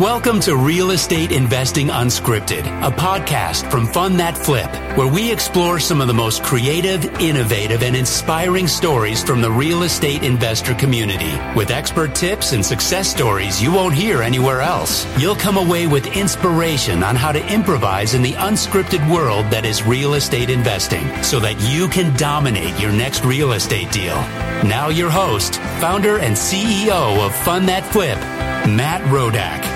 Welcome to Real Estate Investing Unscripted, a podcast from Fund That Flip, where we explore some of the most creative, innovative, and inspiring stories from the real estate investor community. With expert tips and success stories you won't hear anywhere else, you'll come away with inspiration on how to improvise in the unscripted world that is real estate investing so that you can dominate your next real estate deal. Now, your host, founder, and CEO of Fund That Flip, Matt Rodak.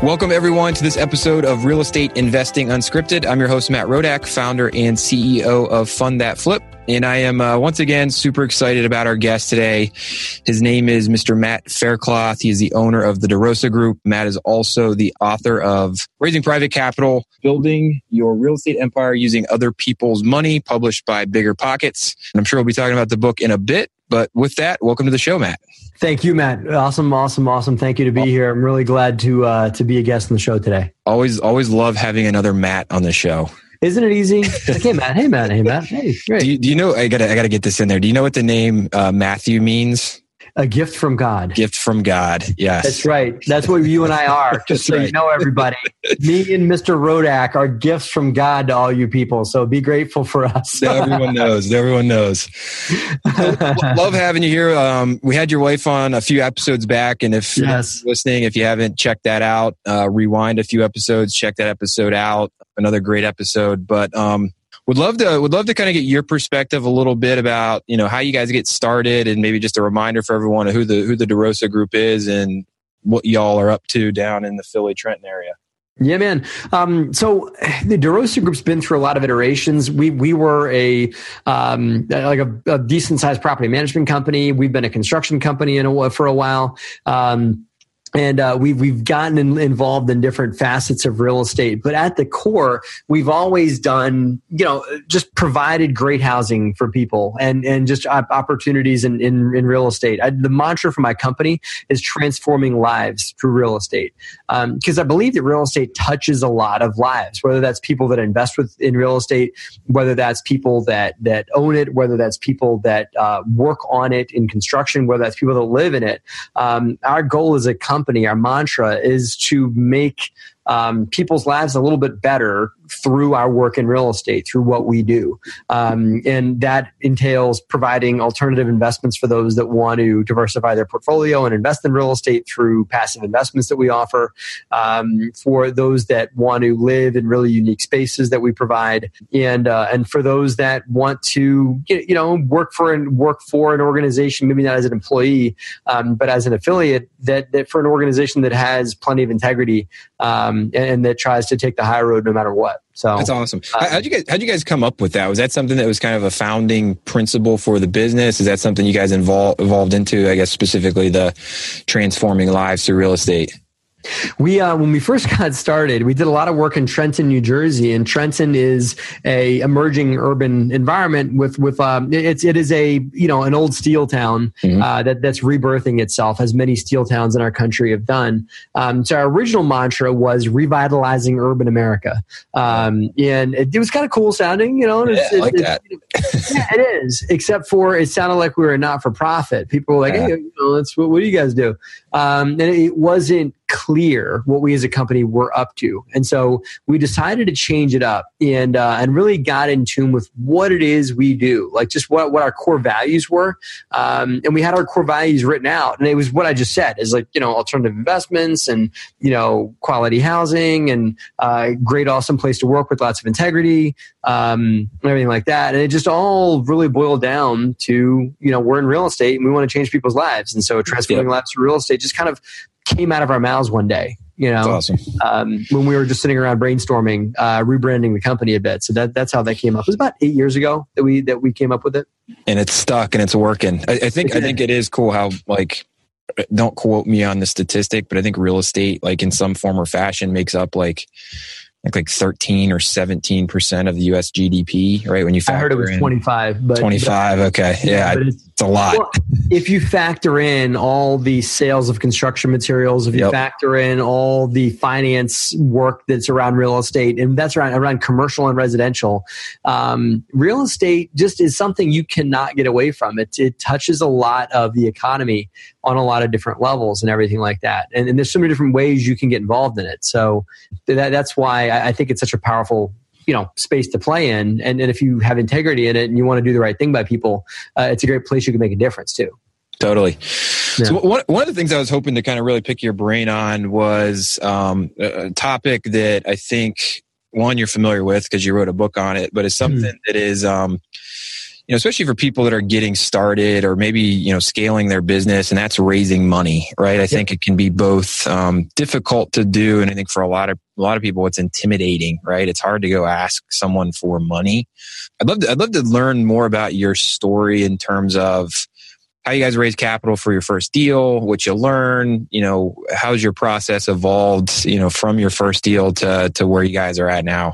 Welcome, everyone, to this episode of Real Estate Investing Unscripted. I'm your host, Matt Rodak, founder and CEO of Fund That Flip. And I am uh, once again super excited about our guest today. His name is Mr. Matt Faircloth. He is the owner of the DeRosa Group. Matt is also the author of Raising Private Capital, Building Your Real Estate Empire Using Other People's Money, published by Bigger Pockets. And I'm sure we'll be talking about the book in a bit. But with that, welcome to the show, Matt. Thank you, Matt. Awesome, awesome, awesome. Thank you to be here. I'm really glad to uh, to be a guest on the show today. Always, always love having another Matt on the show. Isn't it easy? Like, hey, Matt. Hey, Matt. Hey, Matt. Hey, great. Do you, do you know? I gotta, I gotta get this in there. Do you know what the name uh, Matthew means? A gift from God. Gift from God. Yes. That's right. That's what you and I are. Just so right. you know, everybody. Me and Mr. Rodak are gifts from God to all you people. So be grateful for us. everyone knows. Everyone knows. Love having you here. Um, we had your wife on a few episodes back. And if yes. you're listening, if you haven't checked that out, uh, rewind a few episodes, check that episode out. Another great episode. But um, would love to would love to kind of get your perspective a little bit about you know how you guys get started and maybe just a reminder for everyone of who the who the DeRosa group is and what y'all are up to down in the Philly Trenton area. Yeah, man. Um, so the DeRosa Group's been through a lot of iterations. We we were a um, like a, a decent sized property management company. We've been a construction company in a, for a while. Um, and uh, we've we've gotten in, involved in different facets of real estate, but at the core, we've always done you know just provided great housing for people and and just opportunities in in, in real estate. I, the mantra for my company is transforming lives through real estate because um, I believe that real estate touches a lot of lives, whether that's people that invest with in real estate, whether that's people that that own it, whether that's people that uh, work on it in construction, whether that's people that live in it. Um, our goal as a company company, our mantra is to make um, people's lives a little bit better through our work in real estate, through what we do. Um, and that entails providing alternative investments for those that want to diversify their portfolio and invest in real estate through passive investments that we offer. Um, for those that want to live in really unique spaces that we provide, and uh, and for those that want to you know work for and work for an organization, maybe not as an employee, um, but as an affiliate, that, that for an organization that has plenty of integrity um, and, and, that tries to take the high road no matter what. So that's awesome. Uh, how'd you guys how'd you guys come up with that? Was that something that was kind of a founding principle for the business? Is that something you guys involved evolved into? I guess specifically the transforming lives through real estate. We uh, when we first got started, we did a lot of work in Trenton, New Jersey, and Trenton is a emerging urban environment with with um, it's it is a you know an old steel town mm-hmm. uh, that that's rebirthing itself, as many steel towns in our country have done. Um, so our original mantra was revitalizing urban America, um, and it, it, was kind of cool sounding, you know. Yeah, it, like it, that. yeah, it is. Except for it sounded like we were not for profit. People were like, yeah. "Hey, you know, what, what do you guys do?" Um, and it wasn't clear what we as a company were up to. And so we decided to change it up and uh, and really got in tune with what it is we do, like just what, what our core values were. Um, and we had our core values written out. And it was what I just said is like, you know, alternative investments and, you know, quality housing and uh, great, awesome place to work with lots of integrity, um, and everything like that. And it just all really boiled down to, you know, we're in real estate and we want to change people's lives. And so transforming yep. lives through real estate just kind of came out of our mouths one day. You know, awesome. um, when we were just sitting around brainstorming, uh, rebranding the company a bit. So that that's how that came up. It was about eight years ago that we that we came up with it. And it's stuck and it's working. I, I think I think it is cool how like don't quote me on the statistic, but I think real estate, like in some form or fashion, makes up like like like 13 or 17 percent of the U.S. GDP, right? When you I heard it was 25, but 25. Okay, yeah, yeah but it's, It's a lot. Well, if you factor in all the sales of construction materials, if you yep. factor in all the finance work that's around real estate, and that's around around commercial and residential, um, real estate just is something you cannot get away from. It it touches a lot of the economy on a lot of different levels and everything like that. And, and there's so many different ways you can get involved in it. So that, that's why I, I think it's such a powerful you know space to play in and, and if you have integrity in it and you want to do the right thing by people uh, it's a great place you can make a difference too totally yeah. so one, one of the things i was hoping to kind of really pick your brain on was um, a topic that i think one you're familiar with because you wrote a book on it but it's mm-hmm. something mm-hmm. that is um, you know, especially for people that are getting started or maybe, you know, scaling their business and that's raising money, right? I think it can be both um, difficult to do. And I think for a lot of, a lot of people, it's intimidating, right? It's hard to go ask someone for money. I'd love to, I'd love to learn more about your story in terms of, how you guys raise capital for your first deal, what you learn, you know, how's your process evolved, you know, from your first deal to to where you guys are at now.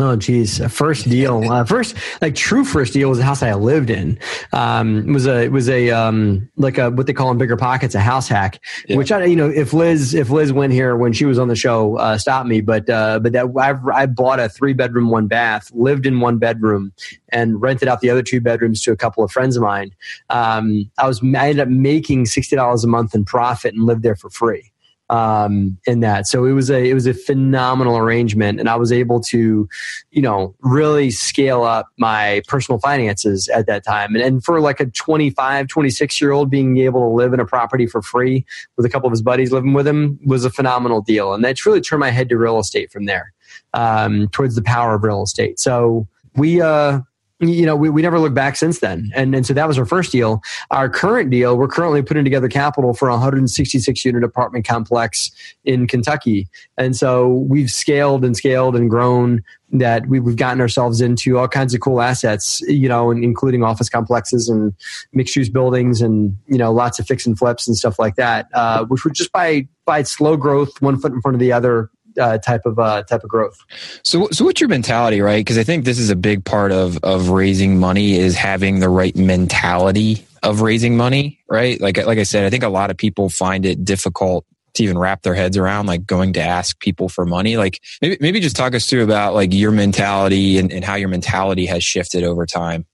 Oh geez, first deal, uh, first like true first deal was the house I lived in. Um, it was a it was a um, like a what they call in bigger pockets a house hack. Yeah. Which I you know if Liz if Liz went here when she was on the show, uh, stop me. But uh, but that I've, I bought a three bedroom one bath, lived in one bedroom, and rented out the other two bedrooms to a couple of friends of mine. Um, I was I ended up making sixty dollars a month in profit and lived there for free um, in that. So it was a it was a phenomenal arrangement, and I was able to, you know, really scale up my personal finances at that time. And, and for like a 25, 26 year old, being able to live in a property for free with a couple of his buddies living with him was a phenomenal deal, and that's really turned my head to real estate from there um, towards the power of real estate. So we uh you know, we, we never looked back since then. And, and so that was our first deal. Our current deal, we're currently putting together capital for a 166 unit apartment complex in Kentucky. And so we've scaled and scaled and grown that we've gotten ourselves into all kinds of cool assets, you know, including office complexes and mixed use buildings and, you know, lots of fix and flips and stuff like that, uh, which were just by, by slow growth, one foot in front of the other, uh, type of uh, type of growth. So, so what's your mentality, right? Because I think this is a big part of of raising money is having the right mentality of raising money, right? Like like I said, I think a lot of people find it difficult to even wrap their heads around like going to ask people for money like maybe maybe just talk us through about like your mentality and, and how your mentality has shifted over time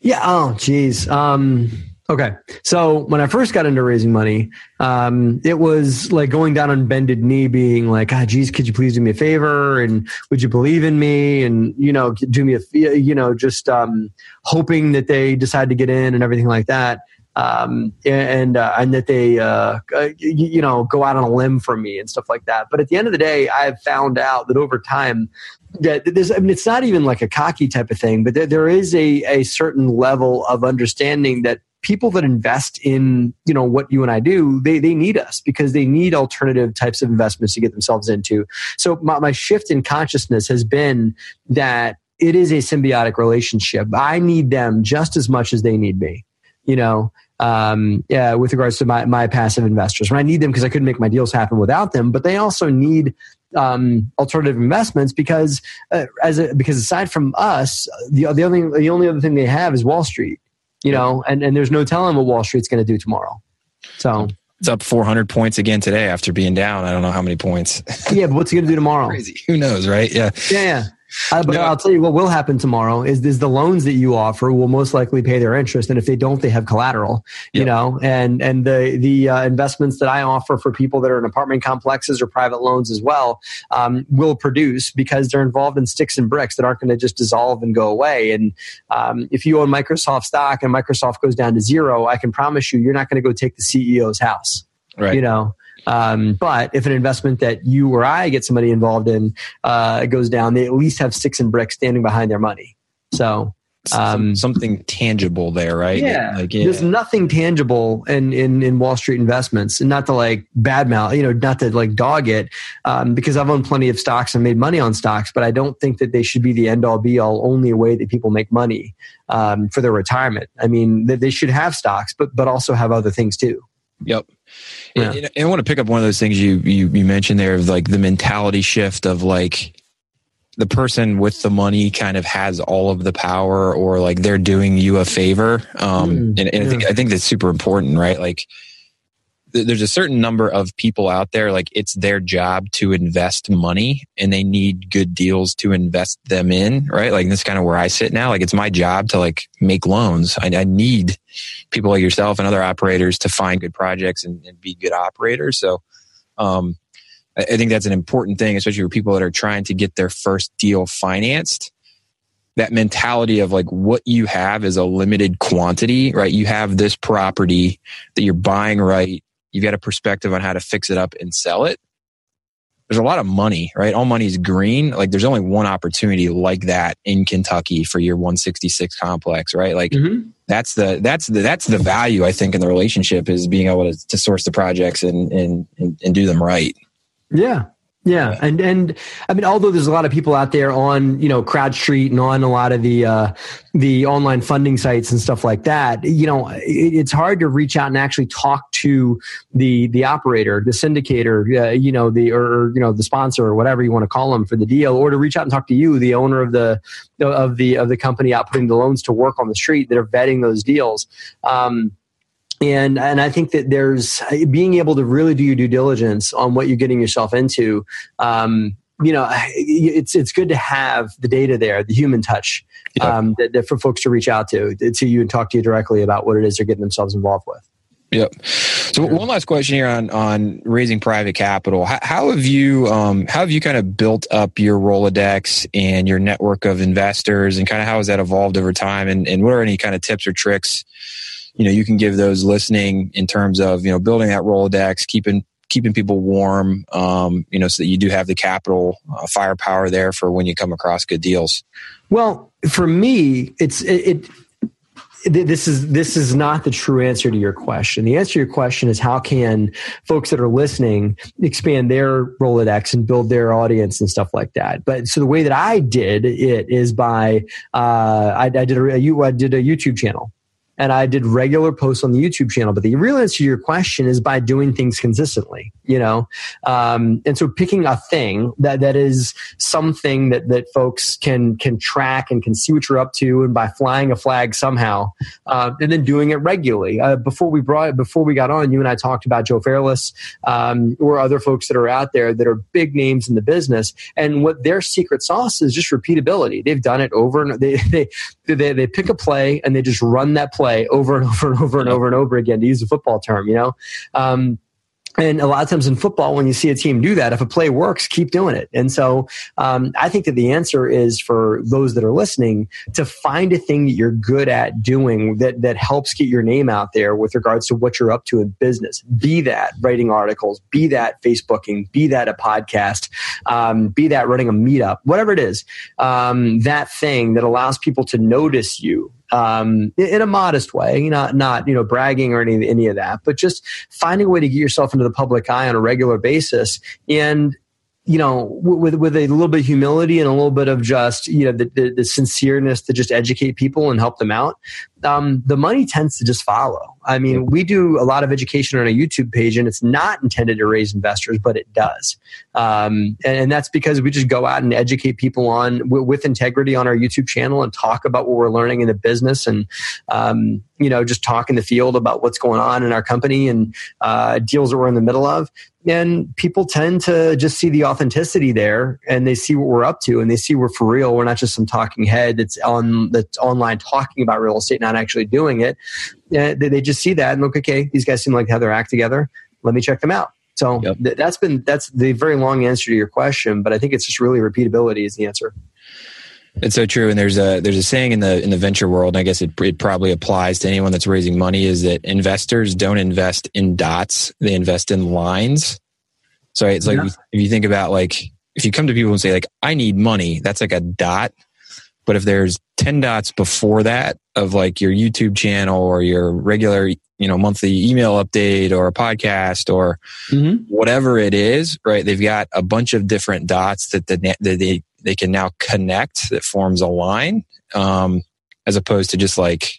yeah oh geez um Okay. So when I first got into raising money, um, it was like going down on bended knee, being like, ah, geez, could you please do me a favor? And would you believe in me? And, you know, do me a, you know, just, um, hoping that they decide to get in and everything like that. Um, and, uh, and that they, uh, uh you know, go out on a limb for me and stuff like that. But at the end of the day, I've found out that over time, that there's, I mean, it's not even like a cocky type of thing, but there, there is a, a certain level of understanding that people that invest in you know what you and I do, they they need us because they need alternative types of investments to get themselves into. So my, my shift in consciousness has been that it is a symbiotic relationship. I need them just as much as they need me. You know, um, yeah, with regards to my, my passive investors. When I need them because I couldn't make my deals happen without them, but they also need um, alternative investments because uh, as a, because aside from us, the the only the only other thing they have is Wall Street you know, and, and there's no telling what Wall Street's going to do tomorrow. So it's up 400 points again today after being down. I don't know how many points. yeah, but what's he going to do tomorrow? Crazy. Who knows, right? Yeah. Yeah, yeah. Uh, but no. I'll tell you what will happen tomorrow is, is the loans that you offer will most likely pay their interest, and if they don't, they have collateral. Yep. You know, and and the the uh, investments that I offer for people that are in apartment complexes or private loans as well um, will produce because they're involved in sticks and bricks that aren't going to just dissolve and go away. And um, if you own Microsoft stock and Microsoft goes down to zero, I can promise you, you're not going to go take the CEO's house. Right. You know, um, but if an investment that you or I get somebody involved in uh, goes down, they at least have sticks and bricks standing behind their money. So um, something tangible there, right? Yeah. Like, yeah. There's nothing tangible in, in, in Wall Street investments and not to like badmouth, you know, not to like dog it, um, because I've owned plenty of stocks and made money on stocks, but I don't think that they should be the end all be all only way that people make money, um, for their retirement. I mean, they, they should have stocks, but, but also have other things too. Yep. Yeah. And, and I want to pick up one of those things you, you, you mentioned there of like the mentality shift of like, the person with the money kind of has all of the power or like they're doing you a favor. Um, mm, and, and yeah. I think, I think that's super important, right? Like there's a certain number of people out there, like it's their job to invest money and they need good deals to invest them in, right? Like that's kind of where I sit now. Like it's my job to like make loans. I, I need people like yourself and other operators to find good projects and, and be good operators. So, um, I, I think that's an important thing, especially for people that are trying to get their first deal financed that mentality of like what you have is a limited quantity, right? You have this property that you're buying right You've got a perspective on how to fix it up and sell it. There's a lot of money, right? All money is green. Like there's only one opportunity like that in Kentucky for your 166 complex, right? Like mm-hmm. that's the that's the that's the value I think in the relationship is being able to, to source the projects and, and and and do them right. Yeah, yeah, and and I mean, although there's a lot of people out there on you know CrowdStreet and on a lot of the uh, the online funding sites and stuff like that, you know, it, it's hard to reach out and actually talk to the the operator, the syndicator, uh, you know, the or you know the sponsor or whatever you want to call them for the deal, or to reach out and talk to you, the owner of the of the of the company out putting the loans to work on the street that are vetting those deals. Um, and and I think that there's being able to really do your due diligence on what you're getting yourself into. Um, you know, it's it's good to have the data there, the human touch, um, that, that for folks to reach out to to you and talk to you directly about what it is they're getting themselves involved with. Yep. So one last question here on on raising private capital. How, how have you um, how have you kind of built up your Rolodex and your network of investors, and kind of how has that evolved over time? And, and what are any kind of tips or tricks you know you can give those listening in terms of you know building that rolodex keeping keeping people warm um, you know so that you do have the capital uh, firepower there for when you come across good deals well for me it's it, it this is this is not the true answer to your question. The answer to your question is how can folks that are listening expand their Rolodex and build their audience and stuff like that. But so the way that I did it is by uh, I, I, did a I did a YouTube channel and I did regular posts on the YouTube channel. But the real answer to your question is by doing things consistently, you know? Um, and so picking a thing that, that is something that, that folks can, can track and can see what you're up to and by flying a flag somehow, uh, and then doing it regularly. Uh, before we brought, before we got on, you and I talked about Joe Fairless, um, or other folks that are out there that are big names in the business. And what their secret sauce is just repeatability. They've done it over and they, they, they, they pick a play and they just run that play over and over and over and over and over again to use a football term, you know? Um, and a lot of times in football, when you see a team do that, if a play works, keep doing it. And so um, I think that the answer is for those that are listening to find a thing that you're good at doing that, that helps get your name out there with regards to what you're up to in business. Be that writing articles, be that Facebooking, be that a podcast, um, be that running a meetup, whatever it is. Um, that thing that allows people to notice you um, in a modest way, not not you know bragging or any any of that, but just finding a way to get yourself into the public eye on a regular basis and you know, with with a little bit of humility and a little bit of just you know the, the, the sincereness to just educate people and help them out, um, the money tends to just follow. I mean, we do a lot of education on a YouTube page, and it's not intended to raise investors, but it does. Um, and, and, that's because we just go out and educate people on w- with integrity on our YouTube channel and talk about what we're learning in the business, and um, you know, just talk in the field about what's going on in our company and uh, deals that we're in the middle of. And people tend to just see the authenticity there, and they see what we're up to, and they see we're for real. We're not just some talking head that's on that's online talking about real estate, not actually doing it uh, they, they just see that and look, okay, these guys seem like have their act together. Let me check them out. So yep. th- that's been that's the very long answer to your question, but I think it's just really repeatability is the answer. It's so true, and there's a there's a saying in the in the venture world, and I guess it it probably applies to anyone that's raising money. Is that investors don't invest in dots; they invest in lines. So it's like yeah. if you think about like if you come to people and say like I need money, that's like a dot. But if there's 10 dots before that of like your YouTube channel or your regular, you know, monthly email update or a podcast or mm-hmm. whatever it is, right? They've got a bunch of different dots that, the, that they, they can now connect that forms a line. Um, as opposed to just like,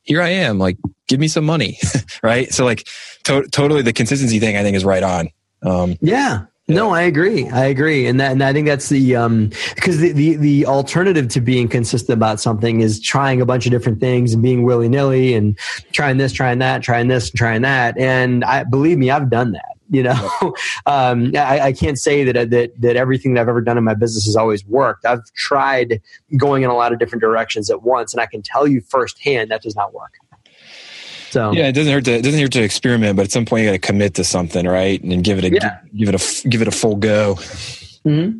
here I am, like, give me some money, right? So like, to- totally the consistency thing I think is right on. Um, yeah, No, I agree. I agree, and that, and I think that's the um because the, the the alternative to being consistent about something is trying a bunch of different things and being willy nilly and trying this, trying that, trying this, and trying that. And I believe me, I've done that. You know, um, I, I can't say that that that everything that I've ever done in my business has always worked. I've tried going in a lot of different directions at once, and I can tell you firsthand that does not work. So yeah, it doesn't hurt to it doesn't hurt to experiment, but at some point you got to commit to something, right? And give it a yeah. give, give, it a give it a full go. Mm-hmm.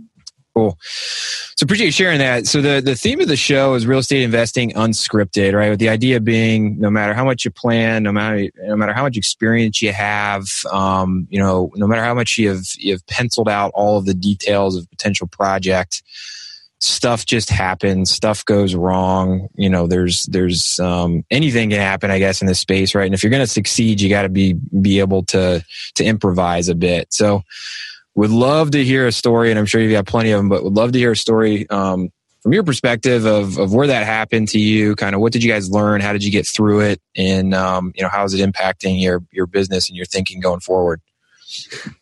Cool. So appreciate you sharing that. So the, the theme of the show is real estate investing unscripted, right? With the idea being no matter how much you plan, no matter no matter how much experience you have, um, you know, no matter how much you've you've penciled out all of the details of potential project, stuff just happens stuff goes wrong you know there's there's um, anything can happen i guess in this space right? And if you're going to succeed you got to be be able to to improvise a bit. So would love to hear a story and i'm sure you've got plenty of them but would love to hear a story um, from your perspective of, of where that happened to you kind of what did you guys learn? How did you get through it? And um, you know how is it impacting your your business and your thinking going forward?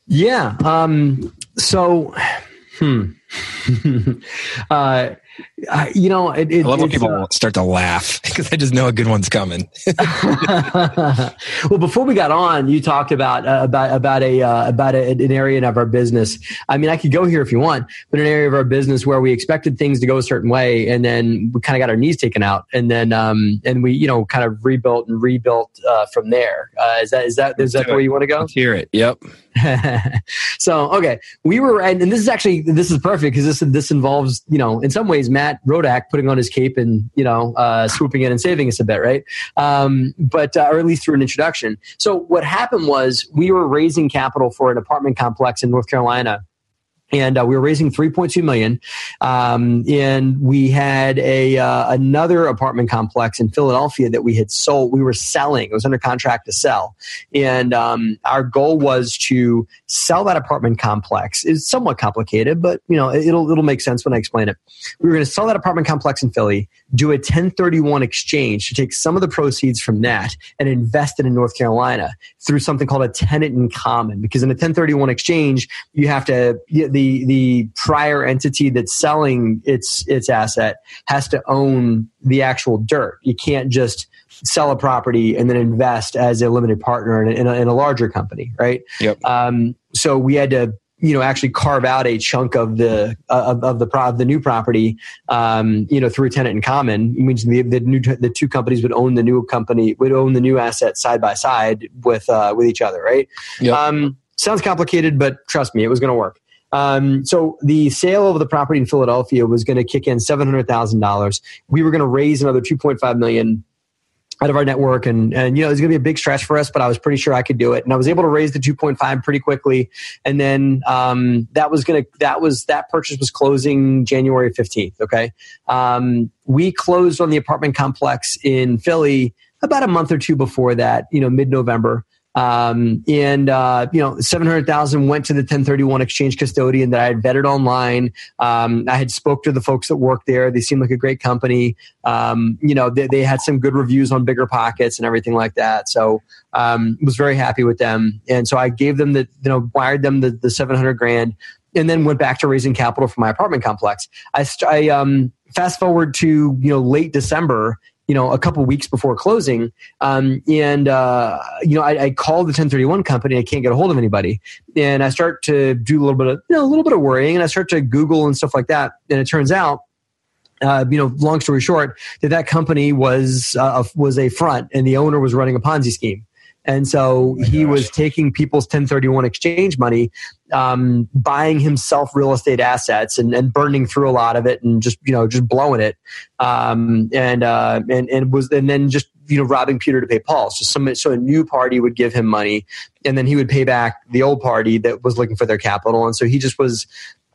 Yeah um, so hmm uh, you know, it, it, I love when people uh, start to laugh because I just know a good one's coming. well, before we got on, you talked about uh, about about a uh, about a, an area of our business. I mean, I could go here if you want, but an area of our business where we expected things to go a certain way, and then we kind of got our knees taken out, and then um, and we you know kind of rebuilt and rebuilt uh, from there. Uh, is that is that is that where you want to go? Let's hear it. Yep. so okay, we were, and this is actually this is perfect because this this involves you know in some ways Matt Rodak putting on his cape and you know uh, swooping in and saving us a bit, right? Um, but uh, or at least through an introduction. So what happened was we were raising capital for an apartment complex in North Carolina and uh, we were raising 3.2 million. Um, and we had a uh, another apartment complex in philadelphia that we had sold we were selling. It was under contract to sell. And um, our goal was to sell that apartment complex. It's somewhat complicated but you know it'll it'll make sense when i explain it. We were going to sell that apartment complex in philly do a 1031 exchange to take some of the proceeds from that and invest it in north carolina through something called a tenant in common. Because in a 1031 exchange you have to the the prior entity that's selling its its asset has to own the actual dirt. You can't just sell a property and then invest as a limited partner in a, in a, in a larger company, right? Yep. Um, so we had to you know actually carve out a chunk of the of, of the of the new property um, you know through a tenant in common it means the, the new the two companies would own the new company would own the new asset side by side with uh, with each other right yep. um, sounds complicated but trust me it was going to work um, so the sale of the property in Philadelphia was going to kick in seven hundred thousand dollars. We were going to raise another two point five million out of our network and and you know it was going to be a big stretch for us but i was pretty sure i could do it. And i was able to raise the 2.5 pretty quickly. And then um, that was going to that was that purchase was closing january 15th okay? Um, we closed on the apartment complex in philly about a month or two before that you know mid-november um, and uh, you know, seven hundred thousand went to the ten thirty one exchange custodian that I had vetted online. Um, I had spoke to the folks that work there. They seemed like a great company. Um, you know, they, they, had some good reviews on Bigger Pockets and everything like that. So um, was very happy with them. And so I gave them the you know wired them the, the seven hundred grand, and then went back to raising capital for my apartment complex. I, I um, fast forward to you know late December you know, a couple weeks before closing. Um, and, uh, you know, I, I called the 1031 company. I can't get a hold of anybody. And I start to do a little bit of, you know, a little bit of worrying and I start to Google and stuff like that. And it turns out, uh, you know, long story short, that that company was, uh, was a front and the owner was running a Ponzi scheme. And so oh he gosh. was taking people's 1031 exchange money, um, buying himself real estate assets and, and burning through a lot of it and just, you know, just blowing it. Um, and, uh, and, and was, and then just, you know, robbing Peter to pay Paul. So some, so a new party would give him money and then he would pay back the old party that was looking for their capital. And so he just was,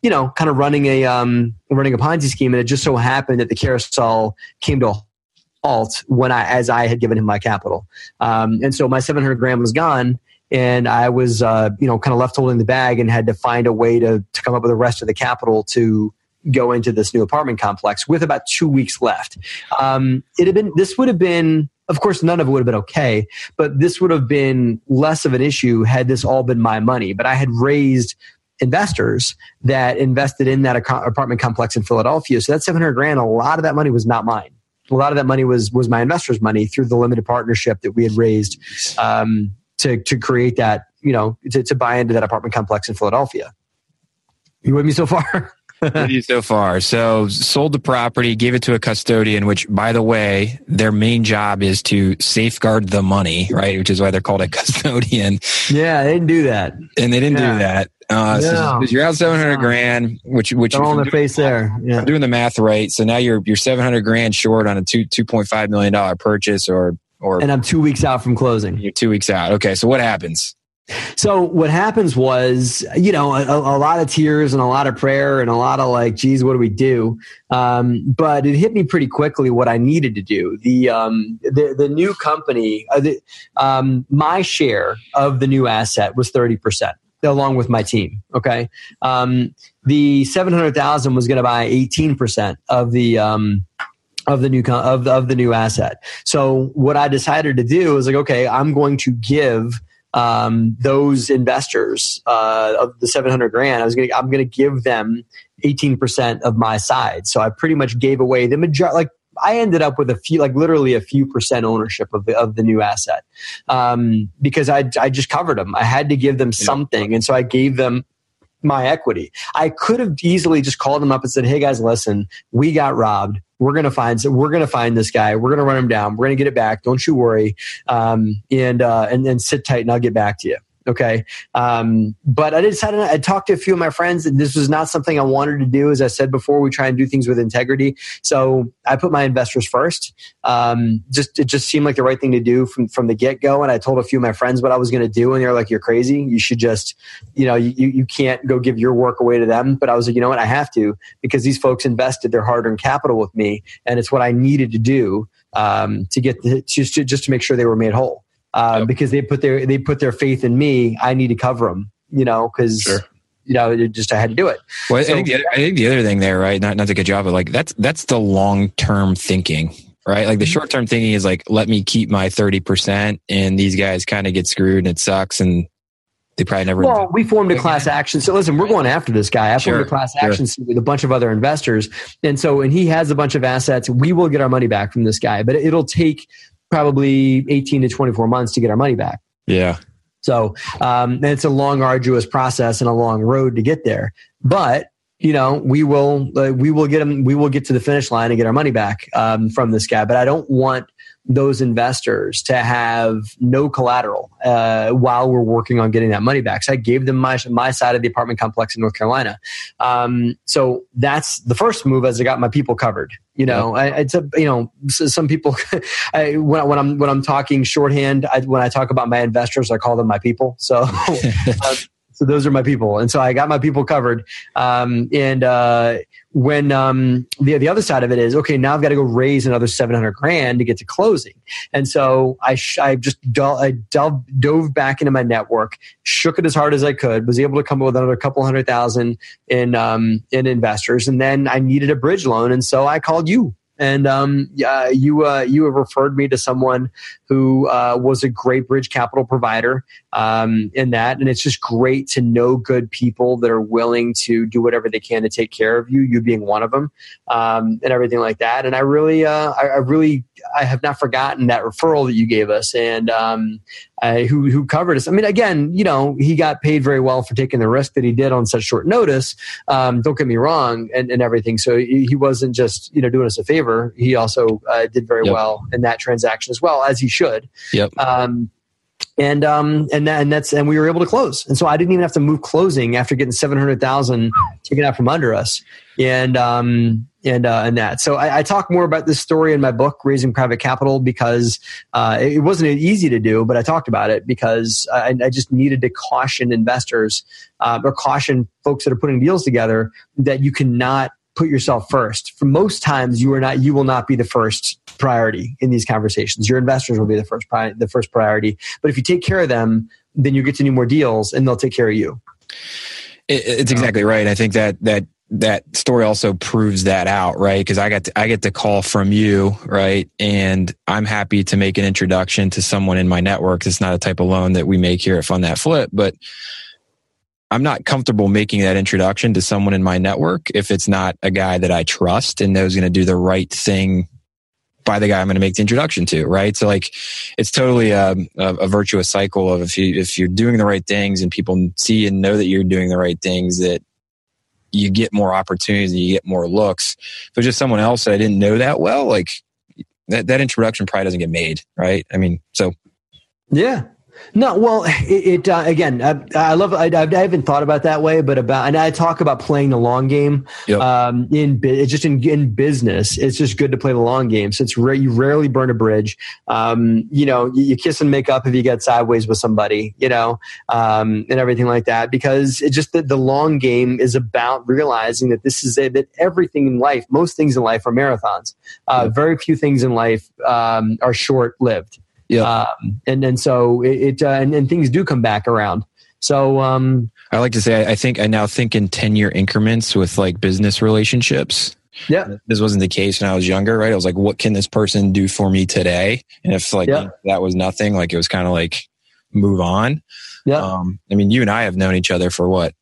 you know, kind of running a, um, running a Ponzi scheme. And it just so happened that the carousel came to a alt when I as I had given him my capital. Um, and so my 700 grand was gone. And I was, uh, you know, kind of left holding the bag and had to find a way to, to come up with the rest of the capital to go into this new apartment complex with about two weeks left. Um, it had been, this would have been, of course, none of it would have been okay, but this would have been less of an issue had this all been my money. But I had raised investors that invested in that apartment complex in Philadelphia. So that 700 grand, a lot of that money was not mine. A lot of that money was was my investors' money through the limited partnership that we had raised um, to to create that, you know, to, to buy into that apartment complex in Philadelphia. You with me so far? with you so far. So sold the property, gave it to a custodian, which by the way, their main job is to safeguard the money, right? Which is why they're called a custodian. Yeah, they didn't do that. And they didn't yeah. do that. Uh, no. so you're out 700 grand, which, which on the face there. Yeah. Doing the math right. So now you're, you're 700 grand short on a two, $2.5 million purchase or, or. And I'm two weeks out from closing. You're two weeks out. Okay. So what happens? So what happens was, you know, a, a, lot of tears and a lot of prayer and a lot of like, geez, what do we do? Um, but it hit me pretty quickly what I needed to do. The um, the, the new company, uh, the, um, my share of the new asset was thirty percent along with my team. Okay, um, the seven hundred thousand was going to buy eighteen percent of the um, of the new of of the new asset. So what I decided to do is like, okay, I'm going to give um, those investors uh, of the 700 grand, I was to, I'm going to give them 18% of my side. So I pretty much gave away the majority, like I ended up with a few, like literally a few percent ownership of the, of the new asset. Um, because I, I just covered them. I had to give them something. And so I gave them my equity. I could have easily just called them up and said, Hey guys, listen, we got robbed we're gonna find we're gonna find this guy. We're gonna run him down. We're gonna get it back. Don't you worry. Um, and uh, and then sit tight, and I'll get back to you. Okay. Um, but I decided I talked to a few of my friends and this was not something I wanted to do. As I said before, we try and do things with integrity. So I put my investors first. Um, just, it just seemed like the right thing to do from, from the get go. And I told a few of my friends what I was going to do and they're like, you're crazy. You should just, you know, you, you can't go give your work away to them. But I was like, you know what? I have to because these folks invested their hard earned capital with me and it's what I needed to do um, to get the, to, just to make sure they were made whole uh, yep. because they put their they put their faith in me. I need to cover them, you know, because. Sure. You know, it just I had to do it. Well, so, I, think the other, I think the other thing there, right? Not not to get off, but like that's that's the long term thinking, right? Like the mm-hmm. short term thinking is like, let me keep my 30% and these guys kind of get screwed and it sucks and they probably never. Well, we formed a class action. So listen, we're going after this guy. I sure, formed a class action sure. with a bunch of other investors. And so, and he has a bunch of assets. We will get our money back from this guy, but it'll take probably 18 to 24 months to get our money back. Yeah. So um, it's a long, arduous process and a long road to get there. But you know, we will uh, we will get them. We will get to the finish line and get our money back um, from this guy. But I don't want those investors to have no collateral uh, while we're working on getting that money back. So I gave them my my side of the apartment complex in North Carolina. Um, so that's the first move as I got my people covered. You know, I, it's a you know some people I, when, when I'm when I'm talking shorthand I, when I talk about my investors I call them my people. So. uh, so those are my people, and so I got my people covered. Um, and uh, when um, the the other side of it is okay, now I've got to go raise another seven hundred grand to get to closing, and so I sh- I just do- I dove, dove back into my network, shook it as hard as I could, was able to come up with another couple hundred thousand in um, in investors, and then I needed a bridge loan, and so I called you and um, uh, you uh, you have referred me to someone who uh, was a great bridge capital provider um, in that, and it's just great to know good people that are willing to do whatever they can to take care of you. You being one of them, um, and everything like that. And I really, uh, I, I, really, I have not forgotten that referral that you gave us, and um, I, who who covered us. I mean, again, you know, he got paid very well for taking the risk that he did on such short notice. Um, don't get me wrong, and, and everything. So he wasn't just you know doing us a favor. He also uh, did very yep. well in that transaction as well as he should. Yep. Um, and um and that, and that's and we were able to close and so i didn't even have to move closing after getting 700000 taken out from under us and um and uh, and that so I, I, talk more about this story in my book raising private capital because uh, it wasn't easy to do but i talked about it because i, I just needed to caution investors uh, or caution folks that are putting deals together that you cannot put yourself first. For most times, you are not. You will not be the first priority in these conversations. Your investors will be the first pri- the first priority. But if you take care of them, then you get to do more deals, and they'll take care of you. It's exactly right. I think that that that story also proves that out, right? Because I got to, I get the call from you, right? And I'm happy to make an introduction to someone in my network. It's not a type of loan that we make here at Fund That Flip, but I'm not comfortable making that introduction to someone in my network if it's not a guy that I trust and knows going to do the right thing by the guy I'm going to make the introduction to, right? So like, it's totally a, a, a, virtuous cycle of if you if you're doing the right things and people see and know that you're doing the right things, that you get more opportunities you get more looks. If it's just someone else that I didn't know that well, like that that introduction probably doesn't get made, right? I mean, so yeah, no, well, it, it uh, again, I, I love. I, I, haven't thought about that way, but about and I talk about playing the long game. Yep. Um, in it's just in in business, it's just good to play the long game. So it's rare, you rarely burn a bridge. Um, you know, you, kiss and make up if you get sideways with somebody. You know, um, and everything like that because it's just that the long game is about realizing that this is a, that everything in life, most things in life are marathons. Uh, yep. Very few things in life um, are short lived. Yeah. Um, and and so it, it uh, and, and, things do come back around. So um, I like to say I think I now think in ten year increments with like business relationships. Yeah. This wasn't the case when I was younger, right? I was like, what can this person do for me today? And if like yeah. that was nothing, like it was kind of like move on. Yeah. Um, I mean, you and I have known each other for what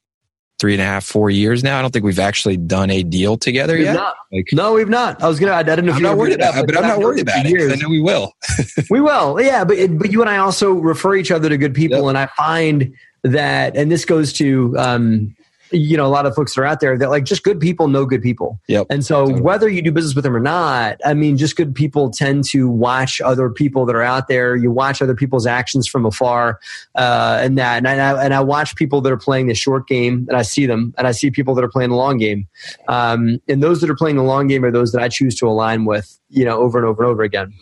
three and a half, four years now. I don't think we've actually done a deal together we've yet. Like, no, we've not. I was gonna. I, didn't know. I'm not worried about, it, but, but I'm not worried about it. Years. I know we will. we will. Yeah, but it, but you and I also refer each other to good people, yep. and I find that, and this goes to um, you know a lot of folks that are out there that like just good people know good people yep. and so totally. whether you do business with them or not i mean just good people tend to watch other people that are out there you watch other people's actions from afar uh, and that and I, and I watch people that are playing the short game and i see them and i see people that are playing the long game um, and those that are playing the long game are those that i choose to align with you know over and over and over again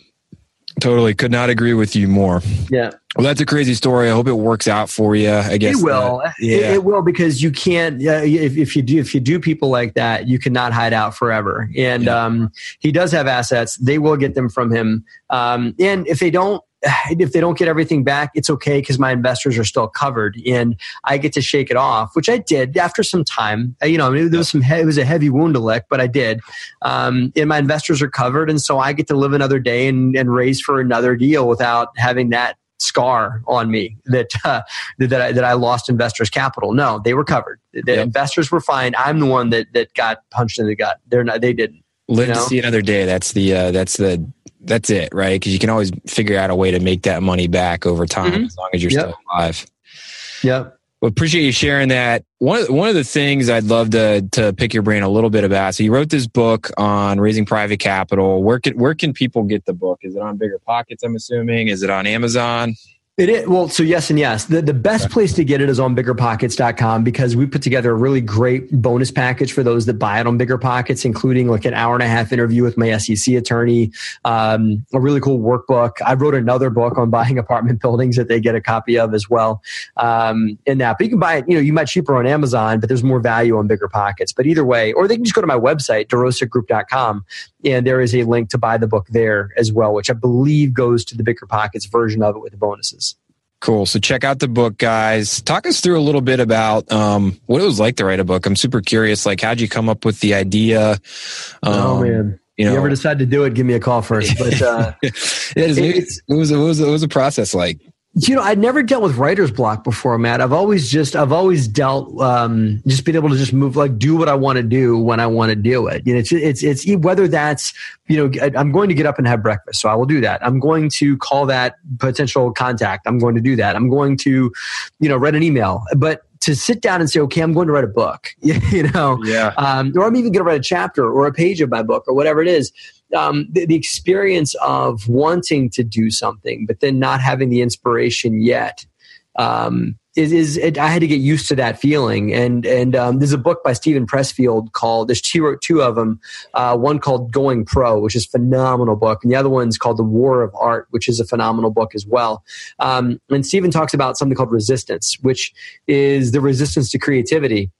Totally. Could not agree with you more. Yeah. Well, that's a crazy story. I hope it works out for you. I guess it will. yeah. It, it, will because you can't. Uh, if, if, you do, if you do people like that, you cannot hide out forever. And yeah. um, he does have assets. They will get them from him. Um, and if they don't, if they don't get everything back, it's okay because my investors are still covered, and I get to shake it off, which I did after some time. You know, there was some it was a heavy wound to lick, but I did. Um, and my investors are covered, and so I get to live another day and, and raise for another deal without having that scar on me that uh, that I, that I lost investors' capital. No, they were covered. The yep. investors were fine. I'm the one that that got punched in the gut. They're not. They didn't. Live you know? to see another day. That's the uh, that's the that's it, right? Because you can always figure out a way to make that money back over time mm-hmm. as long as you're yep. still alive. Yep. Well, appreciate you sharing that. One of, one of the things I'd love to to pick your brain a little bit about. So you wrote this book on raising private capital. Where can where can people get the book? Is it on Bigger Pockets? I'm assuming. Is it on Amazon? It is, well, so yes and yes. The, the best place to get it is on biggerpockets.com because we put together a really great bonus package for those that buy it on Bigger Pockets, including like an hour and a half interview with my SEC attorney, um, a really cool workbook. I wrote another book on buying apartment buildings that they get a copy of as well. Um, in that, but you can buy it, you know, you might cheaper on Amazon, but there's more value on Bigger Pockets. But either way, or they can just go to my website, derosagroup.com, and there is a link to buy the book there as well, which I believe goes to the Bigger Pockets version of it with the bonuses. Cool. So check out the book, guys. Talk us through a little bit about um, what it was like to write a book. I'm super curious. Like, how'd you come up with the idea? Um, oh man. You know, you ever decide to do it, give me a call first. But uh, it, is, it, was, it was it was a process like you know, I'd never dealt with writer's block before, Matt. I've always just, I've always dealt, um, just being able to just move, like, do what I want to do when I want to do it. You know, it's, it's, it's whether that's, you know, I'm going to get up and have breakfast, so I will do that. I'm going to call that potential contact. I'm going to do that. I'm going to, you know, write an email. But to sit down and say, okay, I'm going to write a book, you know, yeah. um, or I'm even going to write a chapter or a page of my book or whatever it is um, the, the, experience of wanting to do something, but then not having the inspiration yet. Um, is, is it, I had to get used to that feeling. And and um, there's a book by Steven Pressfield called there's two two of them. Uh, one called Going Pro, which is a phenomenal book, and the other one's called The War of Art, which is a phenomenal book as well. Um, and Steven talks about something called resistance, which is the resistance to creativity.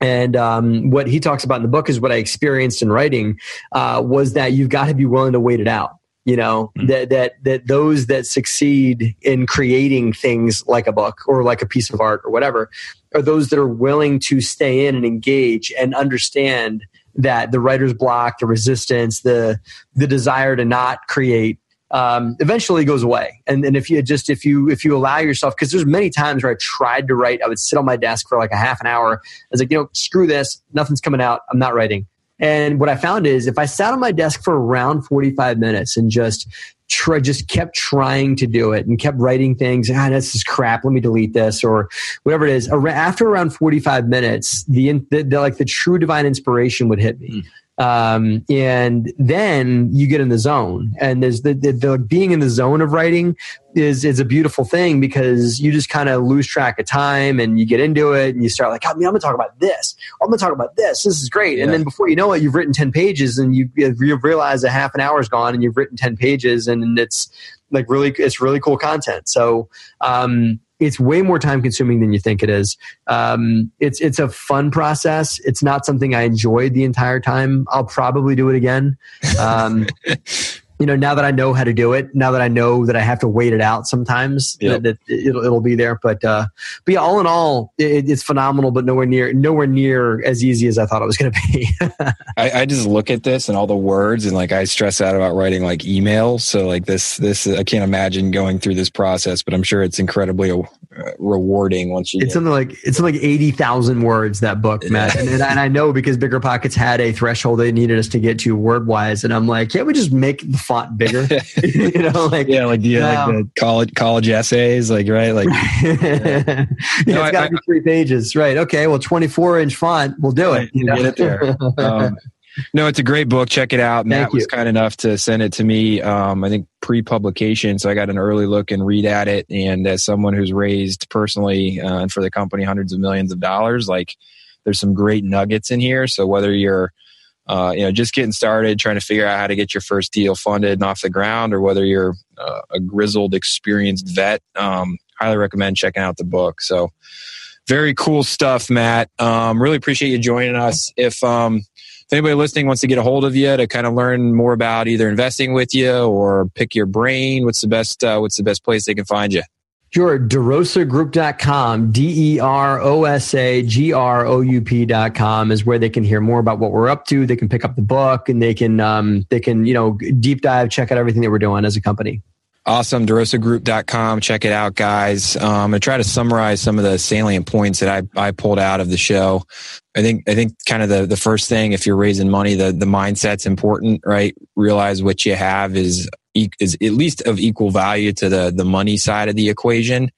And um, what he talks about in the book is what I experienced in writing uh, was that you've got to be willing to wait it out. You know mm-hmm. that that that those that succeed in creating things like a book or like a piece of art or whatever are those that are willing to stay in and engage and understand that the writer's block, the resistance, the the desire to not create um, eventually goes away. And, and if you just if you if you allow yourself, because there's many times where I tried to write, I would sit on my desk for like a half an hour. I was like, you know, screw this, nothing's coming out. I'm not writing. And what I found is if I sat on my desk for around 45 minutes and just try, just kept trying to do it and kept writing things. Ah, this is crap. Let me delete this or whatever it is. After around 45 minutes, the, the, the like the true divine inspiration would hit me. Mm. Um, and then you get in the zone and there's the, the, the, being in the zone of writing is is a beautiful thing because you just kind of lose track of time and you get into it and you start like, oh, man, I'm gonna talk about this. I'm gonna talk about this. This is great. Yeah. And then before you know it, you've written 10 pages and you, you realize a half an hour's gone and you've written 10 pages and it's like really, it's really cool content. So, um, it's way more time consuming than you think it is. Um, it's it's a fun process. It's not something I enjoyed the entire time. I'll probably do it again. Um, you know, now that I know how to do it, now that I know that I have to wait it out sometimes, yep. that, that, it'll it'll be there. But uh, but yeah, all in all, it, it's phenomenal, but nowhere near nowhere near as easy as I thought it was going to be. I, I, just look at this and all the words, and like I stress out about writing like emails. So like this this I can't imagine going through this process, but I'm sure it's incredibly rewarding once you. It's something like it's something like eighty thousand words that book, Matt, and, and, and I know because BiggerPockets had a threshold they needed us to get to word wise, and I'm like, can't we just make the font bigger. you know, like yeah, like the, like the college college essays, like right, like yeah. yeah, no, it's got to be three pages, right? Okay, well, twenty four inch font, we'll do it. You know? Get it there. Um, no, it's a great book. Check it out. Matt was kind enough to send it to me. Um, I think pre-publication, so I got an early look and read at it. And as someone who's raised personally uh, and for the company hundreds of millions of dollars, like there's some great nuggets in here. So whether you're uh, you know, just getting started, trying to figure out how to get your first deal funded and off the ground, or whether you're uh, a grizzled, experienced vet, um, highly recommend checking out the book. So, very cool stuff, Matt. Um, really appreciate you joining us. If um, if anybody listening wants to get a hold of you to kind of learn more about either investing with you or pick your brain, what's the best uh, what's the best place they can find you? Sure. DerosaGroup.com, D E R O S A G R O U P.com is where they can hear more about what we're up to. They can pick up the book and they can, um, they can, you know, deep dive, check out everything that we're doing as a company. Awesome. DerosaGroup.com. Check it out, guys. Um, I'm going to try to summarize some of the salient points that I, I pulled out of the show. I think, I think kind of the, the first thing, if you're raising money, the, the mindset's important, right? Realize what you have is is at least of equal value to the the money side of the equation.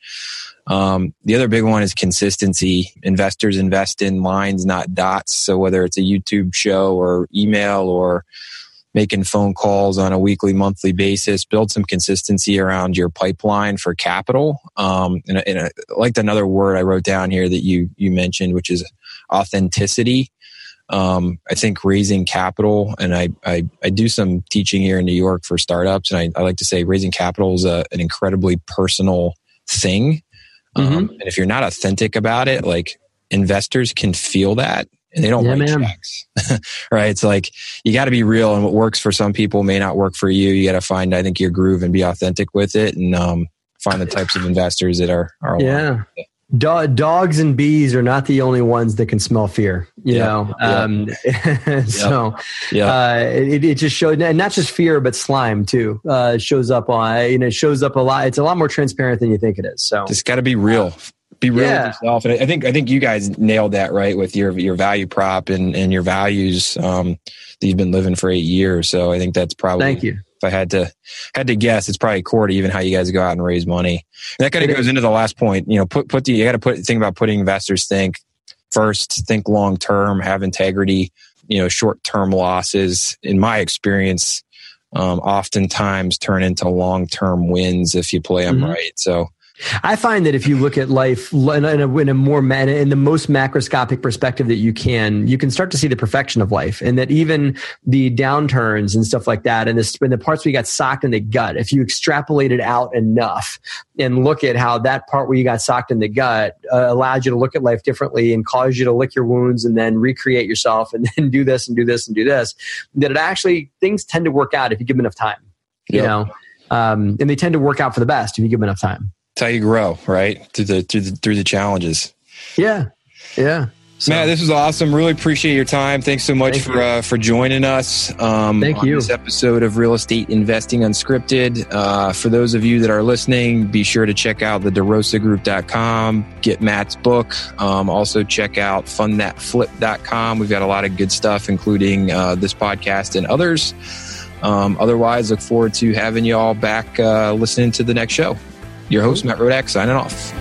Um, the other big one is consistency. Investors invest in lines, not dots. So whether it's a YouTube show or email or making phone calls on a weekly, monthly basis, build some consistency around your pipeline for capital. Um, and, and I liked another word I wrote down here that you you mentioned, which is authenticity. Um, I think raising capital, and I, I, I, do some teaching here in New York for startups, and I, I like to say raising capital is a, an incredibly personal thing. Um, mm-hmm. and if you're not authentic about it, like investors can feel that and they don't yeah, write man. checks, right? It's like you got to be real, and what works for some people may not work for you. You got to find, I think, your groove and be authentic with it, and um, find the types of investors that are are yeah. Do- dogs and bees are not the only ones that can smell fear, you yep, know. Yep. Um, so yeah. Uh, it, it, just showed, and not just fear, but slime too. Uh, shows up on, you know, it shows up a lot. It's a lot more transparent than you think it is. So it's got to be real. Be real yeah. with yourself, and I think I think you guys nailed that right with your your value prop and and your values um, that you've been living for eight years. So I think that's probably thank you if I had to had to guess, it's probably core to even how you guys go out and raise money. And that kind of goes into the last point. You know, put put the you got to put think about putting investors think first, think long term, have integrity. You know, short term losses, in my experience, um, oftentimes turn into long term wins if you play them mm-hmm. right. So I find that if you look at life in a, in a more in the most macroscopic perspective that you can, you can start to see the perfection of life, and that even the downturns and stuff like that, and, this, and the parts where you got socked in the gut, if you extrapolate it out enough and look at how that part where you got socked in the gut uh, allowed you to look at life differently and caused you to lick your wounds and then recreate yourself and then do this and do this and do this, that it actually things tend to work out if you give them enough time. You yep. know, um, and they tend to work out for the best if you give them enough time. It's how you grow, right? Through the through the through the challenges. Yeah, yeah. So, Matt, this was awesome. Really appreciate your time. Thanks so much for uh, for joining us. Um, thank you. This episode of Real Estate Investing Unscripted. Uh, for those of you that are listening, be sure to check out the DeRosaGroup.com. Get Matt's book. Um, also check out FundThatFlip.com. We've got a lot of good stuff, including uh, this podcast and others. Um, otherwise, look forward to having you all back uh, listening to the next show. Your host, Matt Rodak, signing off.